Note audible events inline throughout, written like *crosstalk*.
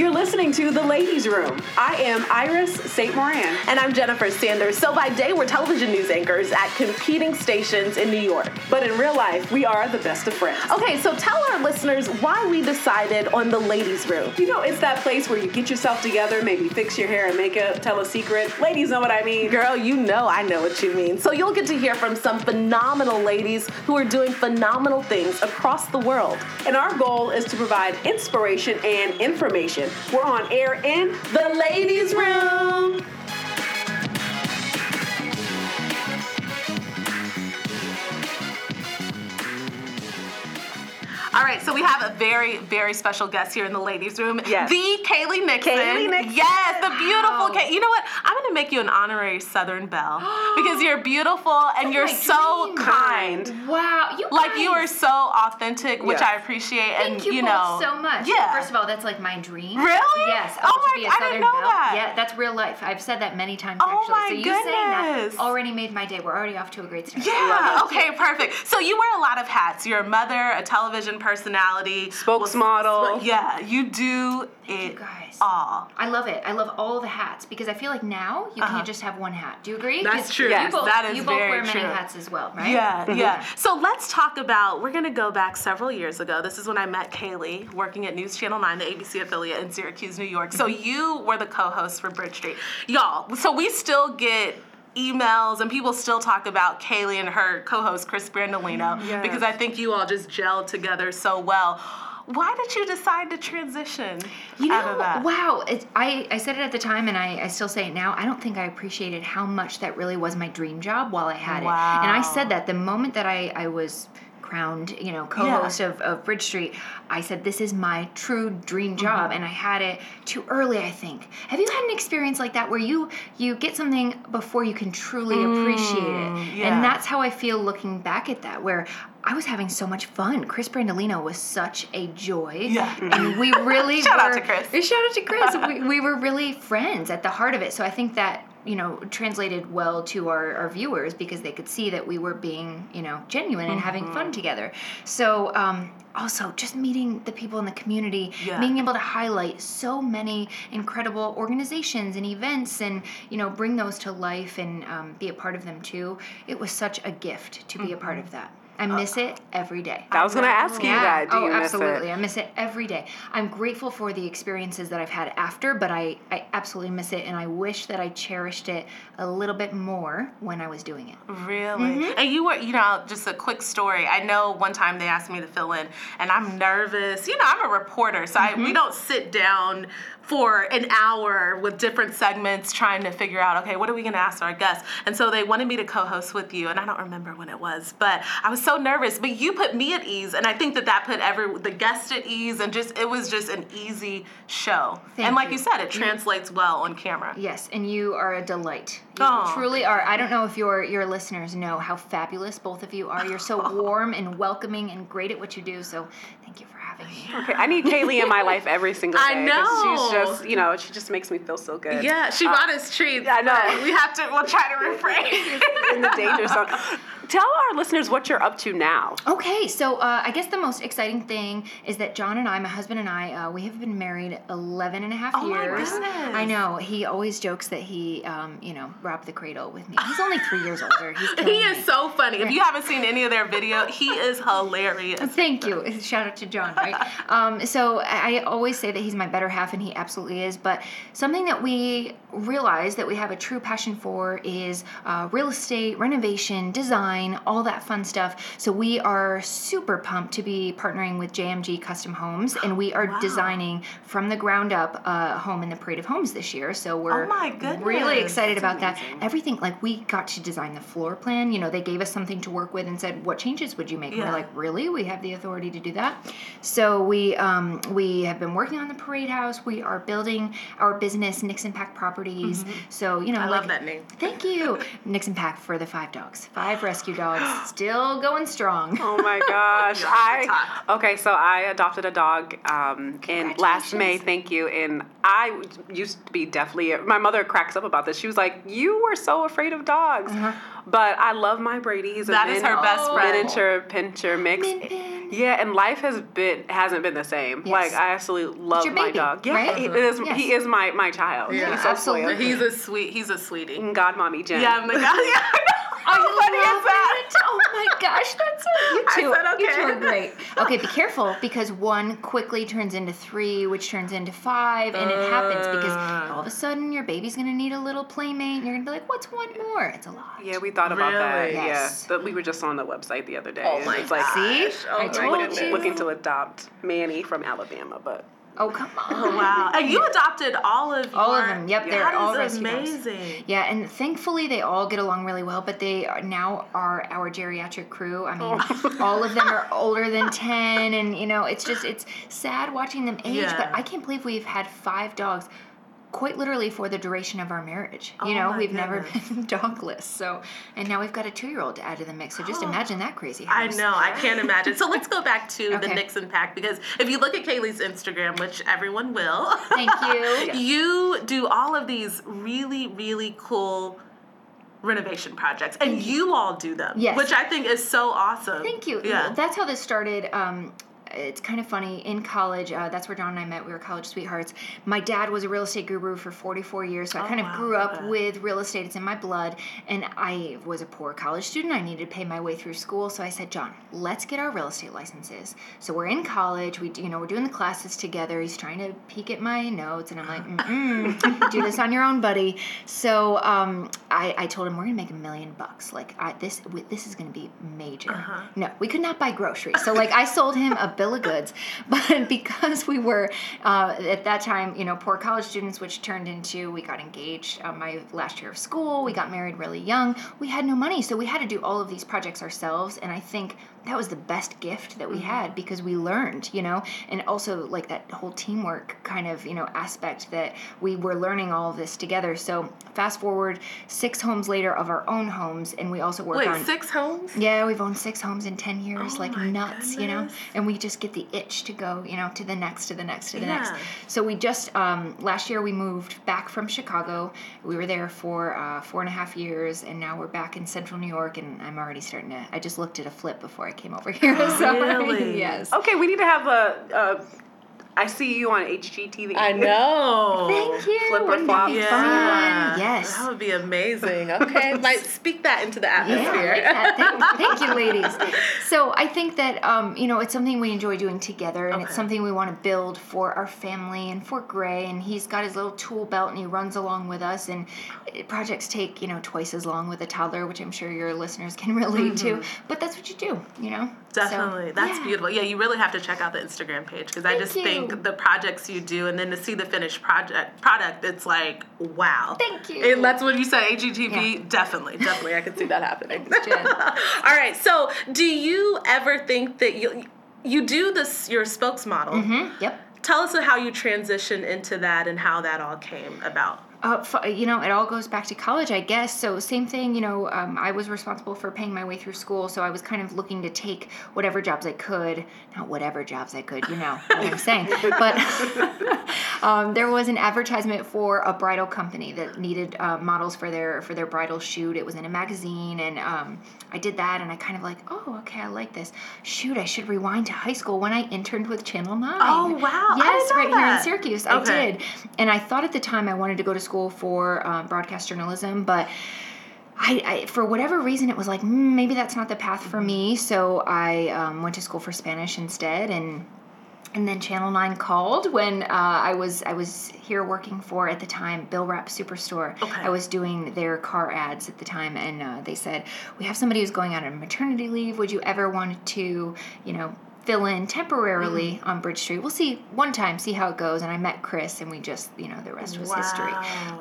You're listening to The Ladies Room. I am Iris St. Moran. And I'm Jennifer Sanders. So by day, we're television news anchors at competing stations in New York. But in real life, we are the best of friends. Okay, so tell our listeners why we decided on The Ladies Room. You know, it's that place where you get yourself together, maybe fix your hair and makeup, tell a secret. Ladies know what I mean. Girl, you know I know what you mean. So you'll get to hear from some phenomenal ladies who are doing phenomenal things across the world. And our goal is to provide inspiration and information. We're on air in The Ladies Room. All right, so we have a very, very special guest here in the ladies' room. Yes. The Kaylea Nixon. Kaylea Nixon. Yes, the beautiful Wow. Kay. You know what? I'm gonna make you an honorary Southern Belle *gasps* because you're beautiful and you're so dream. kind. Wow, you Like you are so authentic, which Yeah. I appreciate. and Thank you, you both know, so much. Yeah. First of all, that's like my dream. Really? Yes. Oh, oh to my- be a I didn't know belle. that. Yeah, that's real life. I've said that many times Oh actually. my so you saying goodness. that already made my day. We're already off to a great start. Yeah. Okay. Perfect. So you wear a lot of hats. You're a mother, a television personality, Spokesmodel. Yeah. You do you it guys. all. I love it. I love all the hats because I feel like now you Uh-huh. can't just have one hat. Do you agree? That's 'Cause true. You Yes, both, that is you both very wear many true. hats as well, right? Yeah, Mm-hmm. yeah. So let's talk about. We're gonna go back several years ago. This is when I met Kaylea, working at News Channel 9, the ABC affiliate in Syracuse, New York. So Mm-hmm. you were the co-host for Bridge Street, y'all. So we still get emails and people still talk about Kaylea and her co-host Chris Brandolino Mm-hmm. Yes. because I think you all just gelled together so well. Why did you decide to transition You know, wow. It, I, I said it at the time and I, I still say it now. I don't think I appreciated how much that really was my dream job while I had it. And I said that the moment that I, I was crowned, you know, co-host of, of Bridge Street, I said this is my true dream Mm-hmm. job and I had it too early, I think. Have you had an experience like that where you you get something before you can truly appreciate it? Mm, yeah. And that's how I feel looking back at that where I was having so much fun. Chris Brandolino was such a joy. Yeah. And we really *laughs* Shout out to Chris. Shout out to Chris. *laughs* we, we were really friends at the heart of it. So I think that, you know, translated well to our, our viewers because they could see that we were being, you know, genuine and having Mm-hmm. fun together. So, um, also just meeting the people in the community, Yeah. being able to highlight so many incredible organizations and events and, you know, bring those to life and um, be a part of them too. It was such a gift to be a part Mm-hmm. of that. I miss it every day. I was going to ask you that. Do oh, you miss absolutely. it? I miss it every day. I'm grateful for the experiences that I've had after, but I, I absolutely miss it, and I wish that I cherished it a little bit more when I was doing it. Really? Mm-hmm. And you were, you know, just a quick story. I know one time they asked me to fill in, and I'm nervous. You know, I'm a reporter, so Mm-hmm. I, we don't sit down for an hour with different segments trying to figure out, okay, what are we going to ask our guests? And so they wanted me to co-host with you, and I don't remember when it was, but I was so nervous. But you put me at ease, and I think that that put every the guest at ease, and just it was just an easy show. Thank and like you. you said, it translates well on camera. Yes, and you are a delight. You Aw. truly are. I don't know if your your listeners know how fabulous both of you are. You're so *laughs* warm and welcoming and great at what you do. So thank you for having me. Okay, I need Kaylea in my life every single day. I know. She's just, you know, she just makes me feel so good. Yeah, she Uh, brought us treats. I know. We have to. We'll try to *laughs* refrain. in the danger zone. *laughs* Tell our listeners what you're up to now. Okay, so uh, I guess the most exciting thing is that John and I, my husband and I, uh, we have been married 11 and a half Oh my years. goodness. I know. He always jokes that he, um, you know, robbed the cradle with me. He's only three years older. He's *laughs* he is me. so funny. If you haven't seen any of their video, he is hilarious. *laughs* Thank you. *laughs* Shout out to John, right? um, so I I always say that he's my better half, and he absolutely is. But something that we realize that we have a true passion for is uh, real estate, renovation, design, all that fun stuff. So we are super pumped to be partnering with JMG Custom Homes, and we are *gasps* designing from the ground up a home in the Parade of Homes this year. So we're Oh really excited about that. Everything like we got to design the floor plan. You know, they gave us something to work with and said, "What changes would you make?" And Yeah. we're like, "Really? We have the authority to do that." So we um, we have been working on the parade house. We are building our business, Nixon Pack Properties. So you know, Mm-hmm. I like, love that name. Thank you, *laughs* Nixon Pack for the five dogs, five rescue rescue dogs. *gasps* Still going strong. Oh my gosh. You're *laughs* off the I okay, so I adopted a dog um, in last May. Thank you. And I used to be definitely. My mother cracks up about this. She was like, "You were so afraid of dogs," but I love my Brady's. He's a That is her best friend. miniature pinscher mix. Min Pin. Yeah, and life has been hasn't been the same. Yes. Like I absolutely love your my baby, dog. Yeah, right? he is. Yes. He is my my child. Yeah, He's so absolutely. spoiled. He's a sweet. He's a sweetie. God, mommy Jen. Yeah, I'm like, *laughs* yeah. I funny is that? it. Oh my gosh, that's so you *laughs* I two. said You two are great. *laughs* Okay, be careful because one quickly turns into three, which turns into five, and it happens because Uh. all of a sudden your baby's gonna need a little playmate, and you're gonna be like, "What's one more?" It's a lot. Yeah, we thought about that. Yes. Yeah, but we were just on the website the other day. Oh my it's like, gosh. See? Oh I told goodness. you. looking to adopt Manny from Alabama, but Oh come *laughs* oh, on. Oh wow! And you adopted all of All of them. Yep, they're all rescue dogs. amazing. Yeah, and thankfully they all get along really well, but they are now are our geriatric crew. I mean, Oh. all of them are *laughs* older than 10 and you know, it's just it's sad watching them age, Yeah. but I can't believe we've had 5 dogs quite literally for the duration of our marriage. You Oh know, we've never been *laughs* dogless. So, and now we've got a 2-year-old to add to the mix. So just *gasps* imagine that crazy I know, I can't imagine. So let's go back to the Okay. Nixon pack because if you look at Kaylea's Instagram, which everyone will, *laughs* Thank you. *laughs* you do all of these really, really cool renovation projects, and you all do them, Yes. which I think is so awesome. Thank you. Yeah. That's how this started. Um, it's kind of funny. In college, uh, that's where John and I met. We were college sweethearts. My dad was a real estate guru for 44 years, so I Oh, kind of wow, grew up with real estate. It's in my blood. And I was a poor college student. I needed to pay my way through school. So I said, John, let's get our real estate licenses. So we're in college. We, you know, we're doing the classes together. He's trying to peek at my notes, and I'm like, *laughs* Mm-mm, do this on your own, buddy. So um, I, I told him we're gonna make a million bucks. Like I, this, we, this is gonna be major. Uh-huh. No, we could not buy groceries. So like I sold him a bill of goods, *laughs* but because we were uh, at that time, you know, poor college students, which turned into we got engaged uh, my last year of school, we got married really young. We had no money, so we had to do all of these projects ourselves. And I think that was the best gift that we Mm-hmm. had because we learned, you know, and also like that whole teamwork kind of you know aspect that we were learning all of this together. So fast forward six homes later of our own homes, and we also work Wait, on six homes? yeah, we've owned six homes in 10 years, Oh like nuts, you know? And we just get the itch to go, you know, to the next, to the next, to the next. So we just, um, last year we moved back from Chicago. We were there for uh, four and a half years, and now we're back in central New York, and I'm already starting to, I just looked at a flip before I came over here. *laughs* so, Really? yes. okay, we need to have a. a I see you on HGTV. I know. *laughs* Thank you. Flip or Wouldn't that flop. be Yeah. fun? Yes. That would be amazing. *laughs* Okay. *laughs* Might speak that into the atmosphere. Yeah, thank, thank you, ladies. So I think that um, you know it's something we enjoy doing together, and it's something we want to build for our family and for Gray. And he's got his little tool belt, and he runs along with us. And projects take you know twice as long with a toddler, which I'm sure your listeners can relate to. But that's what you do, you know. So, Mm-hmm. Definitely. That's yeah. beautiful. Yeah, you really have to check out the Instagram page because I just you. think the projects you do and then to see the finished project product, it's like wow. Thank you. And that's what you said, HGTV. Yeah. Definitely, definitely, I can see that happening. Jen. *laughs* All right. So, do you ever think that you you do this your spokesmodel? Mhm, Yep. Tell us how you transitioned into that and how that all came about. Uh, f- you know, it all goes back to college, I guess. So same thing. You know, um, I was responsible for paying my way through school, so I was kind of looking to take whatever jobs I could. Not whatever jobs I could, you know what I'm saying. But *laughs* um, there was an advertisement for a bridal company that needed uh, models for their for their bridal shoot. It was in a magazine, and um, I did that, and I kind of like, oh, okay, I like this. Shoot, I should rewind to high school when I interned with Channel Nine. Oh, wow. Yes, right here in that. Syracuse. I did. And I thought at the time I wanted to go to school for um, broadcast journalism, but I, I, for whatever reason, it was like mm, maybe that's not the path for me. So I um, went to school for Spanish instead, and and then Channel Nine called when uh, I was I was here working for at the time Bill Rapp Superstore. Okay. I was doing their car ads at the time, and uh, they said we have somebody who's going out on maternity leave. Would you ever want to, you know? Fill in temporarily Mm. on Bridge Street. We'll see one time, see how it goes. And I met Chris, and we just, you know, the rest was history.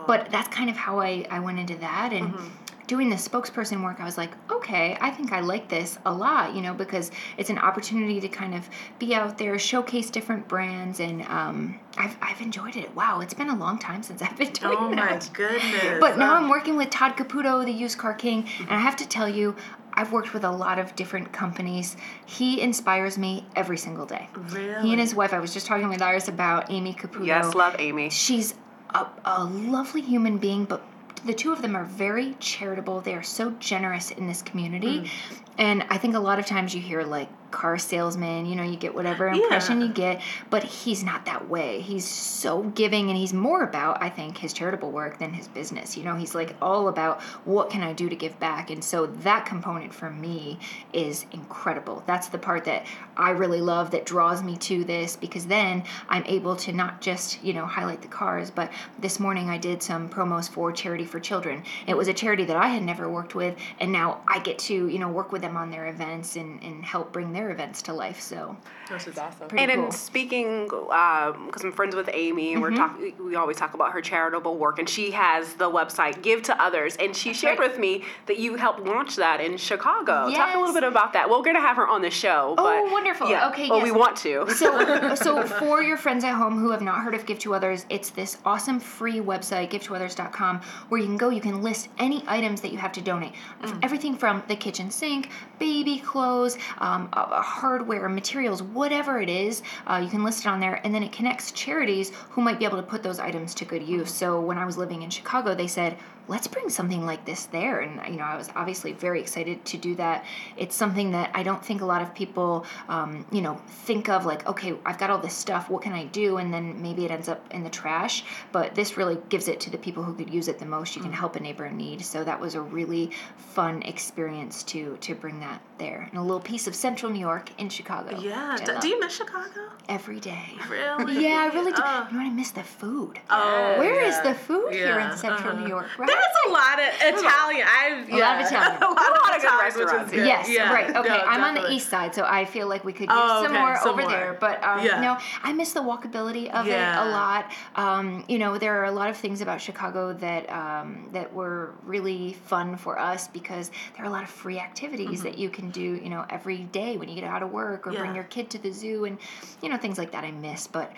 But that's kind of how I, I went into that. And Mm-hmm. doing the spokesperson work, I was like, okay, I think I like this a lot, you know, because it's an opportunity to kind of be out there, showcase different brands, and um, I've, I've enjoyed it. Wow, it's been a long time since I've been doing Oh my goodness. But now Oh. I'm working with Todd Caputo, the used car king, and I have to tell you, I've worked with a lot of different companies. He inspires me every single day. Really? He and his wife. I was just talking with Iris about Amy Caputo. Yes, love Amy. She's a, a lovely human being, but the two of them are very charitable. They are so generous in this community. Mm. And I think a lot of times you hear like car salesman, you know, you get whatever impression Yeah. you get, but he's not that way. He's so giving and he's more about, I think, his charitable work than his business. You know, he's like all about what can I do to give back. And so that component for me is incredible. That's the part that I really love that draws me to this because then I'm able to not just, you know, highlight the cars, but this morning I did some promos for Charity for Children. It was a charity that I had never worked with, and now I get to, you know, work with them on their events and, and help bring their events to life. So Which is awesome. And cool. in speaking, um, because I'm friends with Amy, and we're mm-hmm. talking, we always talk about her charitable work, and she has the website Give to Others, and she shared right. with me that you helped launch that in Chicago. Talk a little bit about that. Well, we're gonna have her on the show. Oh, but wonderful. Yeah, Okay, Well, yes. we want to. so, *laughs* so for your friends at home who have not heard of Give to Others, it's this awesome free website, givetothers.com, where you can go, you can list any items that you have to donate. Mm. Everything from the kitchen sink, baby clothes, um, uh, uh, hardware, materials, whatever it is, uh, you can list it on there, and then it connects charities who might be able to put those items to good use. So when I was living in Chicago, they said, let's bring something like this there and you know i was obviously very excited to do that. It's something that i don't think a lot of people um, you know think of like okay i've got all this stuff what can i do? And then maybe it ends up in the trash but this really gives it to the people who could use it the most. You can help a neighbor in need. So that was a really fun experience to to bring that there. And a little piece of central new york in chicago yeah. which I D- love do you miss Chicago? every day Really? yeah i really do Oh. you know what i miss the food Oh, Where is yeah. the food here in central uh-huh. new york right There's a lot of Italian. I've A lot of Italian. a *laughs* lot, A lot of *laughs* of good Italian, restaurants. good. Yes, Yeah. right. Okay, No, I'm on the east side, so I feel like we could use Oh, some okay, more some over more. there. But um, Yeah. no, I miss the walkability of it a lot. Um, you know, there are a lot of things about Chicago that um, that were really fun for us because there are a lot of free activities that you can do. You know, every day when you get out of work or bring Mm-hmm. Your kid to the zoo and you know things like that. I miss, but.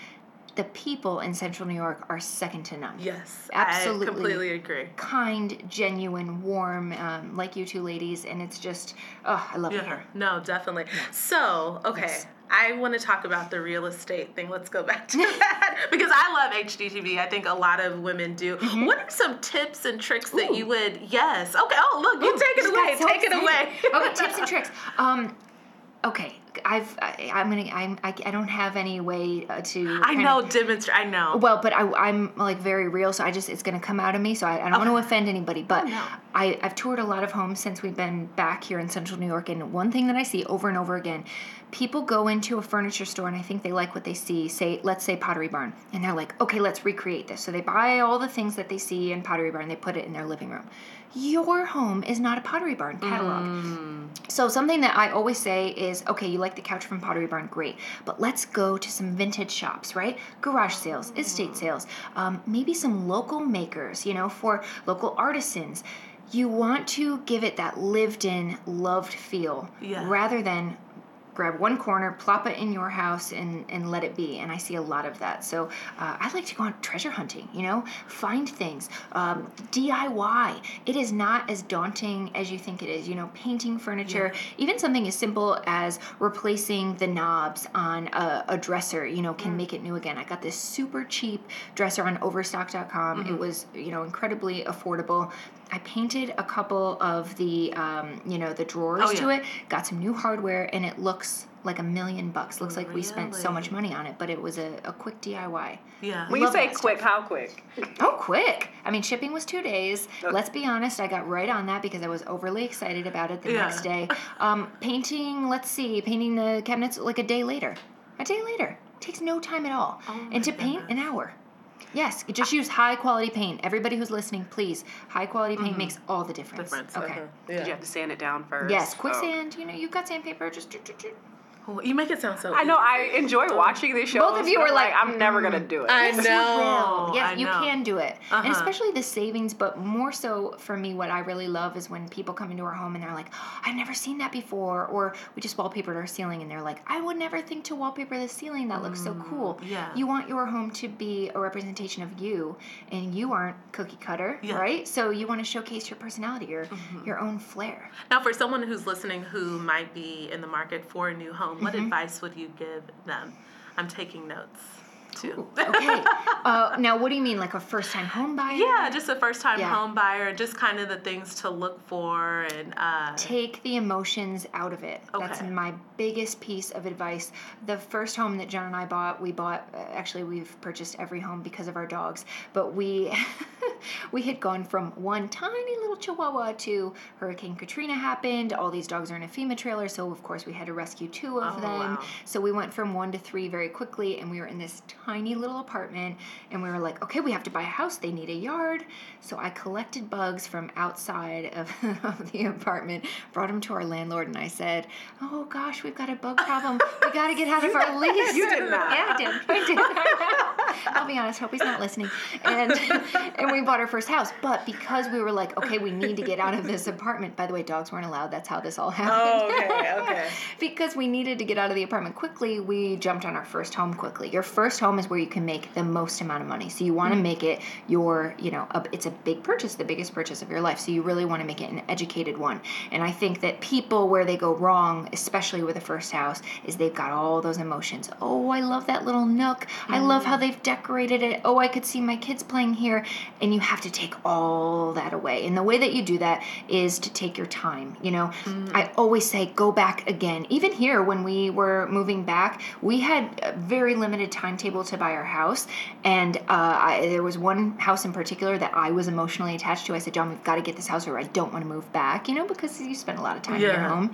The people in Central New York are second to none Yes, Absolutely. I completely agree. kind, genuine, warm, um, like you two ladies, and it's just, oh, I love Yeah, here. no, definitely. So, okay, Yes. I want to talk about the real estate thing. Let's go back to *laughs* that because I love HGTV. I think a lot of women do. Mm-hmm. What are some tips and tricks that you would? Yes. Okay. Oh, look, you take it away. so Take it away. okay, tips and tricks. Um, okay, I've I, I'm gonna I'm I, I don't have any way uh, to. I know, demonstrate. I know. well, but I, I'm like very real, so I just it's gonna come out of me. So I, I don't want to offend anybody, but no. I I've toured a lot of homes since we've been back here in Central New York, and one thing that I see over and over again, people go into a furniture store and I think they like what they see. Say let's say Pottery Barn, and they're like, okay, let's recreate this. So they buy all the things that they see in Pottery Barn, they put it in their living room. Your home is not a Pottery Barn catalog. So something that I always say is, okay, you like the couch from Pottery Barn, great, but let's go to some vintage shops, right? Garage sales, estate sales, um, maybe some local makers, you know, for local artisans. You want to give it that lived-in, loved feel, Yeah. rather than grab one corner, plop it in your house, and and let it be. And I see a lot of that. So uh, I like to go on treasure hunting. You know, find things, um, DIY. It is not as daunting as you think it is. You know, painting furniture, even something as simple as replacing the knobs on a, a dresser. You know, can make it new again. I got this super cheap dresser on Overstock.com. It was you know incredibly affordable. I painted a couple of the, um, you know, the drawers Oh, to it. Got some new hardware, and it looks like a million bucks. Looks like we spent so much money on it, but it was a, a quick DIY. yeah. When you Love say that quick, how quick? Oh, quick! I mean, shipping was two days. Let's be honest, I got right on that because I was overly excited about it the Yeah. next day. *laughs* Um, painting, let's see, painting the cabinets like a day later. A day later takes no time at all. Oh and to my paint, an hour. Yes, just use high quality paint. Everybody who's listening, please, high quality paint makes all the difference. Difference. Okay. uh-huh. Did you Yeah. have to sand it down first? Yes, Oh. quicksand. You know, you've got sandpaper. Just. Well, You make it sound so. I know easy. I enjoy watching these shows. Both of you but were like, I'm never gonna mm. do it. I Yes, know, you will. Yeah, I you know. can do it. And Uh-huh. especially the savings, but more so for me, what I really love is when people come into our home and they're like, I've never seen that before. Or we just wallpapered our ceiling and they're like, I would never think to wallpaper the ceiling. That looks so cool. Mm, yeah. You want your home to be a representation of you, and you aren't cookie cutter, Yeah. Mm-hmm. right? So you want to showcase your personality, your, your own flair. Now, for someone who's listening who might be in the market for a new home, Mm-hmm. what advice would you give them? I'm taking notes too. Okay. *laughs* uh, now, what do you mean, like a first time home buyer? yeah, just a first time Yeah. home buyer, and just kind of the things to look for and. Uh, take the emotions out of it. Okay. That's my biggest piece of advice. The first home that John and I bought, we bought uh, actually we've purchased every home because of our dogs, but we *laughs* we had gone from one tiny little chihuahua to Hurricane Katrina happened. All these dogs are in a FEMA trailer, so of course we had to rescue two of Oh, them. wow. So we went from 1 to 3 very quickly and we were in this tiny little apartment and we were like, okay, we have to buy a house. They need a yard. So I collected bugs from outside of, *laughs* of the apartment, brought them to our landlord, and I said, "Oh gosh, we've got a bug problem. We *laughs* got to get out of our lease." You did that. *laughs* Yeah, I did. I did. I'll be honest. Hope he's not listening. And and we bought our first house, but because we were like, okay, we need to get out of this apartment. By the way, dogs weren't allowed. That's how this all happened. Oh, okay. *laughs* because we needed to get out of the apartment quickly, we jumped on our first home quickly. Your first home is where you can make the most amount of money. So you want to hmm. make it your, you know, a, it's a big purchase, the biggest purchase of your life. So you really want to make it an educated one. And I think that people where they go wrong, especially with a first house, is they've got all those emotions. Oh, I love that little nook. I love hmm. how they've decorated it. Oh, I could see my kids playing here. And you have to take all that away. And the way that you do that is to take your time. You know, I always say go back again. Even here, when we were moving back, we had a very limited timetable to buy our house. And uh, I, there was one house in particular that I was emotionally attached to. I said, John, we've got to get this house or I don't want to move back, you know, because you spend a lot of time in your home.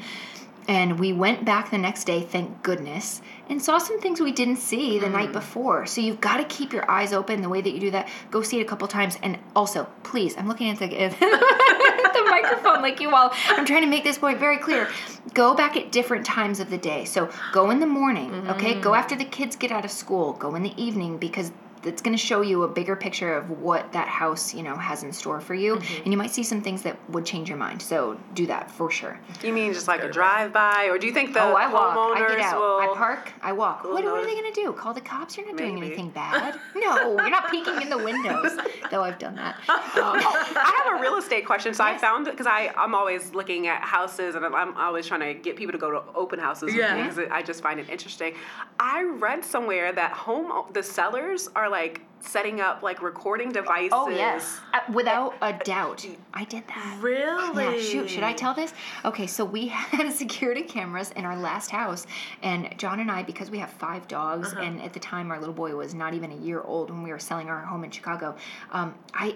And we went back the next day, thank goodness, and saw some things we didn't see the night mm. before. So you've got to keep your eyes open. The way that you do that, go see it a couple times. And also, please, I'm looking at the, *laughs* the microphone like you all. I'm trying to make this point very clear. Go back at different times of the day. So go in the morning, okay? Go mm. after the kids get out of school. Go in the evening because it's going to show you a bigger picture of what that house, you know, has in store for you. Mm-hmm. And you might see some things that would change your mind. So do that for sure. You mean just like a drive by, or do you think the Oh, I walk. homeowners I get out. will? I park. I walk. What, what are they going to do? Call the cops? You're not doing anything *laughs* bad. No, you're not peeking in the windows. *laughs* Though I've done that. *laughs* I have a real estate question. So I found it because I I'm always looking at houses and I'm, I'm always trying to get people to go to open houses Yeah. with me because I just find it interesting. I read somewhere that home the sellers are like setting up like recording devices. Oh yes, uh, without a doubt. I did that. Really? Yeah, shoot, should I tell this? Okay, so we *laughs* had security cameras in our last house, and John and I, because we have five dogs, Uh-huh. and at the time our little boy was not even a year old when we were selling our home in Chicago, um, I.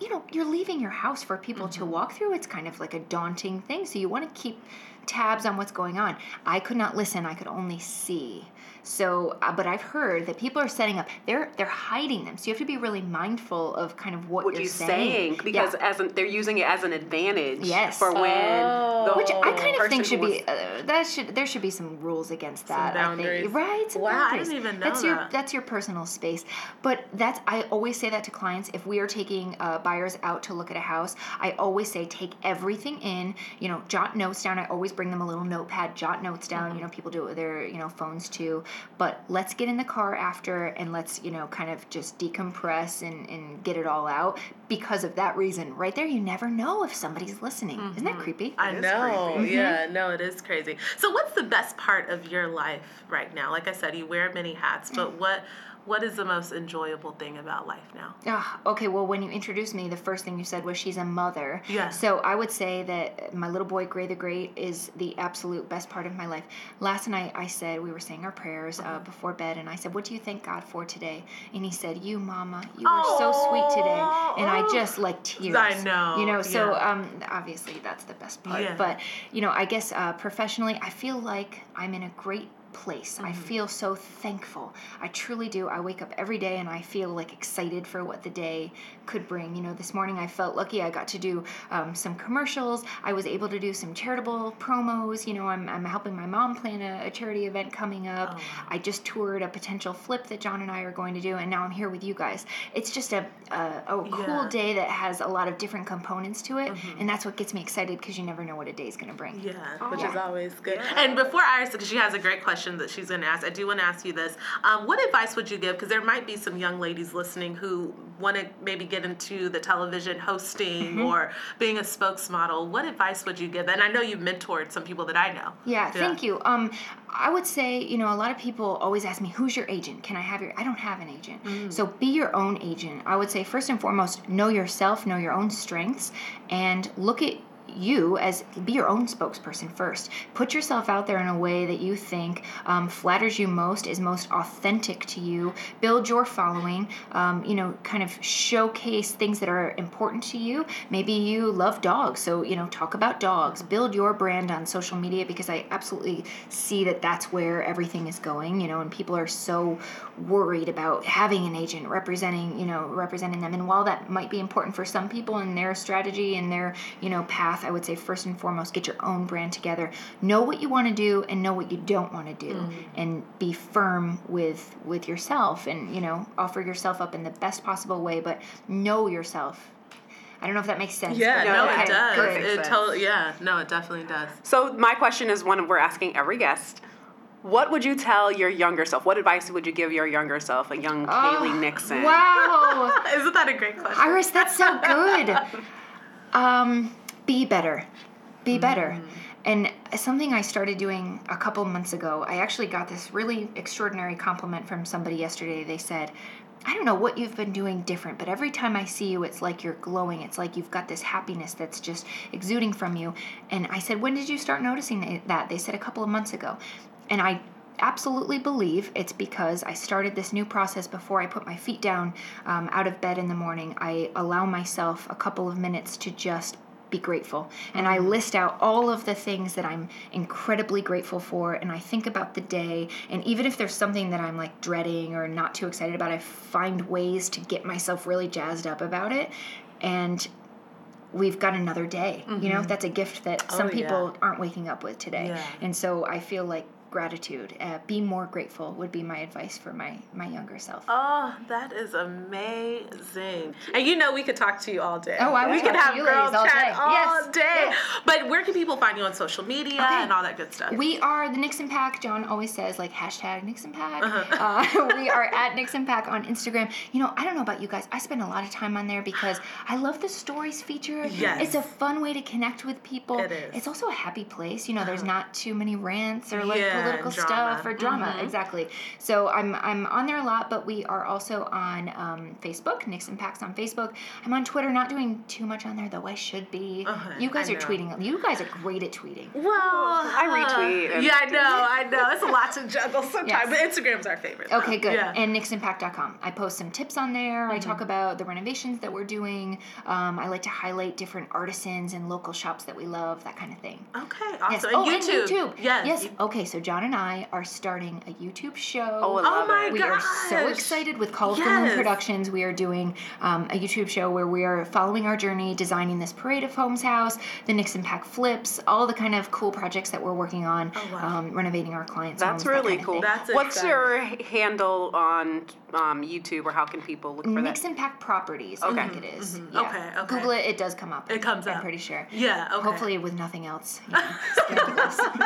You know, you're leaving your house for people to Mm-hmm. walk through. It's kind of like a daunting thing. So you want to keep tabs on what's going on. I could not listen. I could only see. So, uh, but I've heard that people are setting up. They're they're hiding them. So you have to be really mindful of kind of what, What you're you saying Yeah. because as an, they're using it as an advantage Yes. for when the Which I kind of think should be uh, that should there should be some rules against that. I boundaries. think right. Some Wow, I didn't even know that's your that's your personal space. But that's I always say that to clients if we are taking uh, buyers out to look at a house. I always say take everything in. You know, jot notes down. I always bring them a little notepad. Jot notes down. Mm-hmm. You know, people do it with their you know phones too. But let's get in the car after and let's you know kind of just decompress and and get it all out because of that reason. Right there, you never know if somebody's listening. Isn't that mm-hmm. creepy? I It is know. creepy. Mm-hmm. Yeah, no, it is crazy. So, what's the best part of your life right now? Like I said, you wear many hats, but mm. what what is the most enjoyable thing about life now? Ah, okay, well, when you introduced me, the first thing you said was she's a mother. Yeah. So I would say that my little boy, Gray the Great, is the absolute best part of my life. Last night, I said, we were saying our prayers Uh-huh. uh, before bed, and I said, What do you thank God for today? And he said, You, Mama, you were so sweet today. And I just like tears. I know, You know, so yeah. um, obviously that's the best part. Yeah. But, you know, I guess uh, professionally, I feel like I'm in a great place. I mm-hmm. feel so thankful. I truly do. I wake up every day and I feel like excited for what the day could bring. You know, this morning I felt lucky. I got to do um, some commercials. I was able to do some charitable promos. You know, I'm, I'm helping my mom plan a, a charity event coming up. I just toured a potential flip that John and I are going to do, and now I'm here with you guys. It's just a, a, a cool Yeah. day that has a lot of different components to it, and that's what gets me excited because you never know what a day's going to bring. Yeah, which Yeah. is always good. And before Iris, because she has a great question that she's going to ask, I do want to ask you this. Um, what advice would you give? Because there might be some young ladies listening who want to maybe get into the television hosting Mm-hmm. or being a spokesmodel. What advice would you give? And I know you've mentored some people that I know. Yeah, thank you. Um, I would say, you know, a lot of people always ask me, "Who's your agent? Can I have your?" I don't have an agent, Mm. so be your own agent. I would say first and foremost, know yourself, know your own strengths, and look at you as be your own spokesperson first. Put yourself out there in a way that you think um, flatters you most, is most authentic to you. Build your following. Um, you know, kind of showcase things that are important to you. Maybe you love dogs, so you know, talk about dogs. Build your brand on social media because I absolutely see that that's where everything is going. You know, and people are so worried about having an agent representing, you know, representing them. And while that might be important for some people in their strategy and their, you know, path, I would say first and foremost, get your own brand together. Know what you want to do and know what you don't want to do, and be firm with with yourself, and you know, offer yourself up in the best possible way. But know yourself. I don't know if that makes sense. Yeah, but- no, okay, it does. perfect It sense. totally, yeah, no, it definitely does. So my question is one we're asking every guest. What would you tell your younger self? What advice would you give your younger self, a young Kaylea Nixon? Wow. *laughs* Isn't that a great question? Iris, that's so good. *laughs* Um, be better. Be better. And something I started doing a couple months ago, I actually got this really extraordinary compliment from somebody yesterday. They said, I don't know what you've been doing different, but every time I see you, it's like you're glowing. It's like you've got this happiness that's just exuding from you. And I said, When did you start noticing that? They said a couple of months ago. And I absolutely believe it's because I started this new process before I put my feet down um, out of bed in the morning. I allow myself a couple of minutes to just be grateful. And I mm-hmm. list out all of the things that I'm incredibly grateful for. And I think about the day. And even if there's something that I'm like dreading or not too excited about, I find ways to get myself really jazzed up about it. And we've got another day. You know, mm-hmm. that's a gift that oh, some Oh, yeah. people aren't waking up with today. Yeah. And so I feel like gratitude, uh, be more grateful would be my advice for my my younger self. Oh, that is amazing. And you know we could talk to you all day. Oh, I we could have you girl all chat day. all Yes, day. yes. But where can people find you on social media Okay. and all that good stuff? We are the Nixon Pack. John always says like hashtag Nixon Pack. Uh-huh. Uh, *laughs* we are at Nixon Pack on Instagram. You know, I don't know about you guys. I spend a lot of time on there because I love the stories feature. Yes. It's a fun way to connect with people. It is. It's also a happy place. You know, there's not too many rants or like Yeah, political drama. stuff or drama. Exactly. So I'm I'm on there a lot, but we are also on um, Facebook. Nixon Packs on Facebook. I'm on Twitter. Not doing too much on there though. I should be. Uh-huh, You guys I are know. tweeting. You guys are great at tweeting. well, I retweet and- yeah, I know, I know. It's a lot to juggle *laughs* sometimes, Yes. but Instagram's our favorite. though. Okay, good. Yeah. And nixonpack.com. I post some tips on there. I talk about the renovations that we're doing. Um, I like to highlight different artisans and local shops that we love, that kind of thing. okay, Yes. awesome. oh, and YouTube. and YouTube. Yes. Yes. Okay, so John and I are starting a YouTube show. Oh, I Oh my it. we are so excited with Call of the Moon Productions. We are doing um, a YouTube show where we are following our journey, designing this Parade of Homes house, the Nixon Pack flips, all the kind of cool projects that we're working on, Oh, wow. um, renovating our clients' That's homes. that really kind of cool. thing. That's What's exciting. your handle on um, YouTube, or how can people look for that? Nixon Pack Properties, Okay. I think it is. Yeah. Okay, okay. Google it, it does come up. It comes up. I'm up. pretty sure. Yeah, okay. Hopefully with nothing else. you know, *laughs* scandalous. *laughs*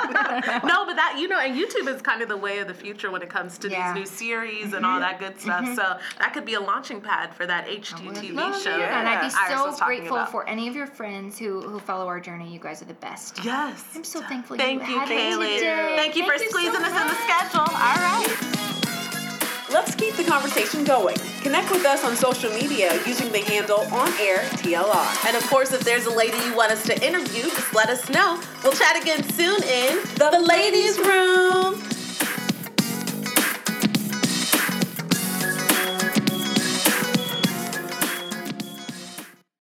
no, but that you know, and YouTube is kind of the way of the future when it comes to Yeah. Mm-hmm. these new series and all that good stuff. So that could be a launching pad for that HGTV Love show. it. And I'd be that Iris so talking grateful about. for any of your friends who, who follow our journey. You guys are the best. Yes. I'm so thankful Thank you you, had me Kaylea. today. Thank you Thank for you so squeezing us in the much. schedule. All right. Let's keep the conversation going. Connect with us on social media using the handle on air TLR. And of course, if there's a lady you want us to interview, just let us know. We'll chat again soon in The Ladies' Room.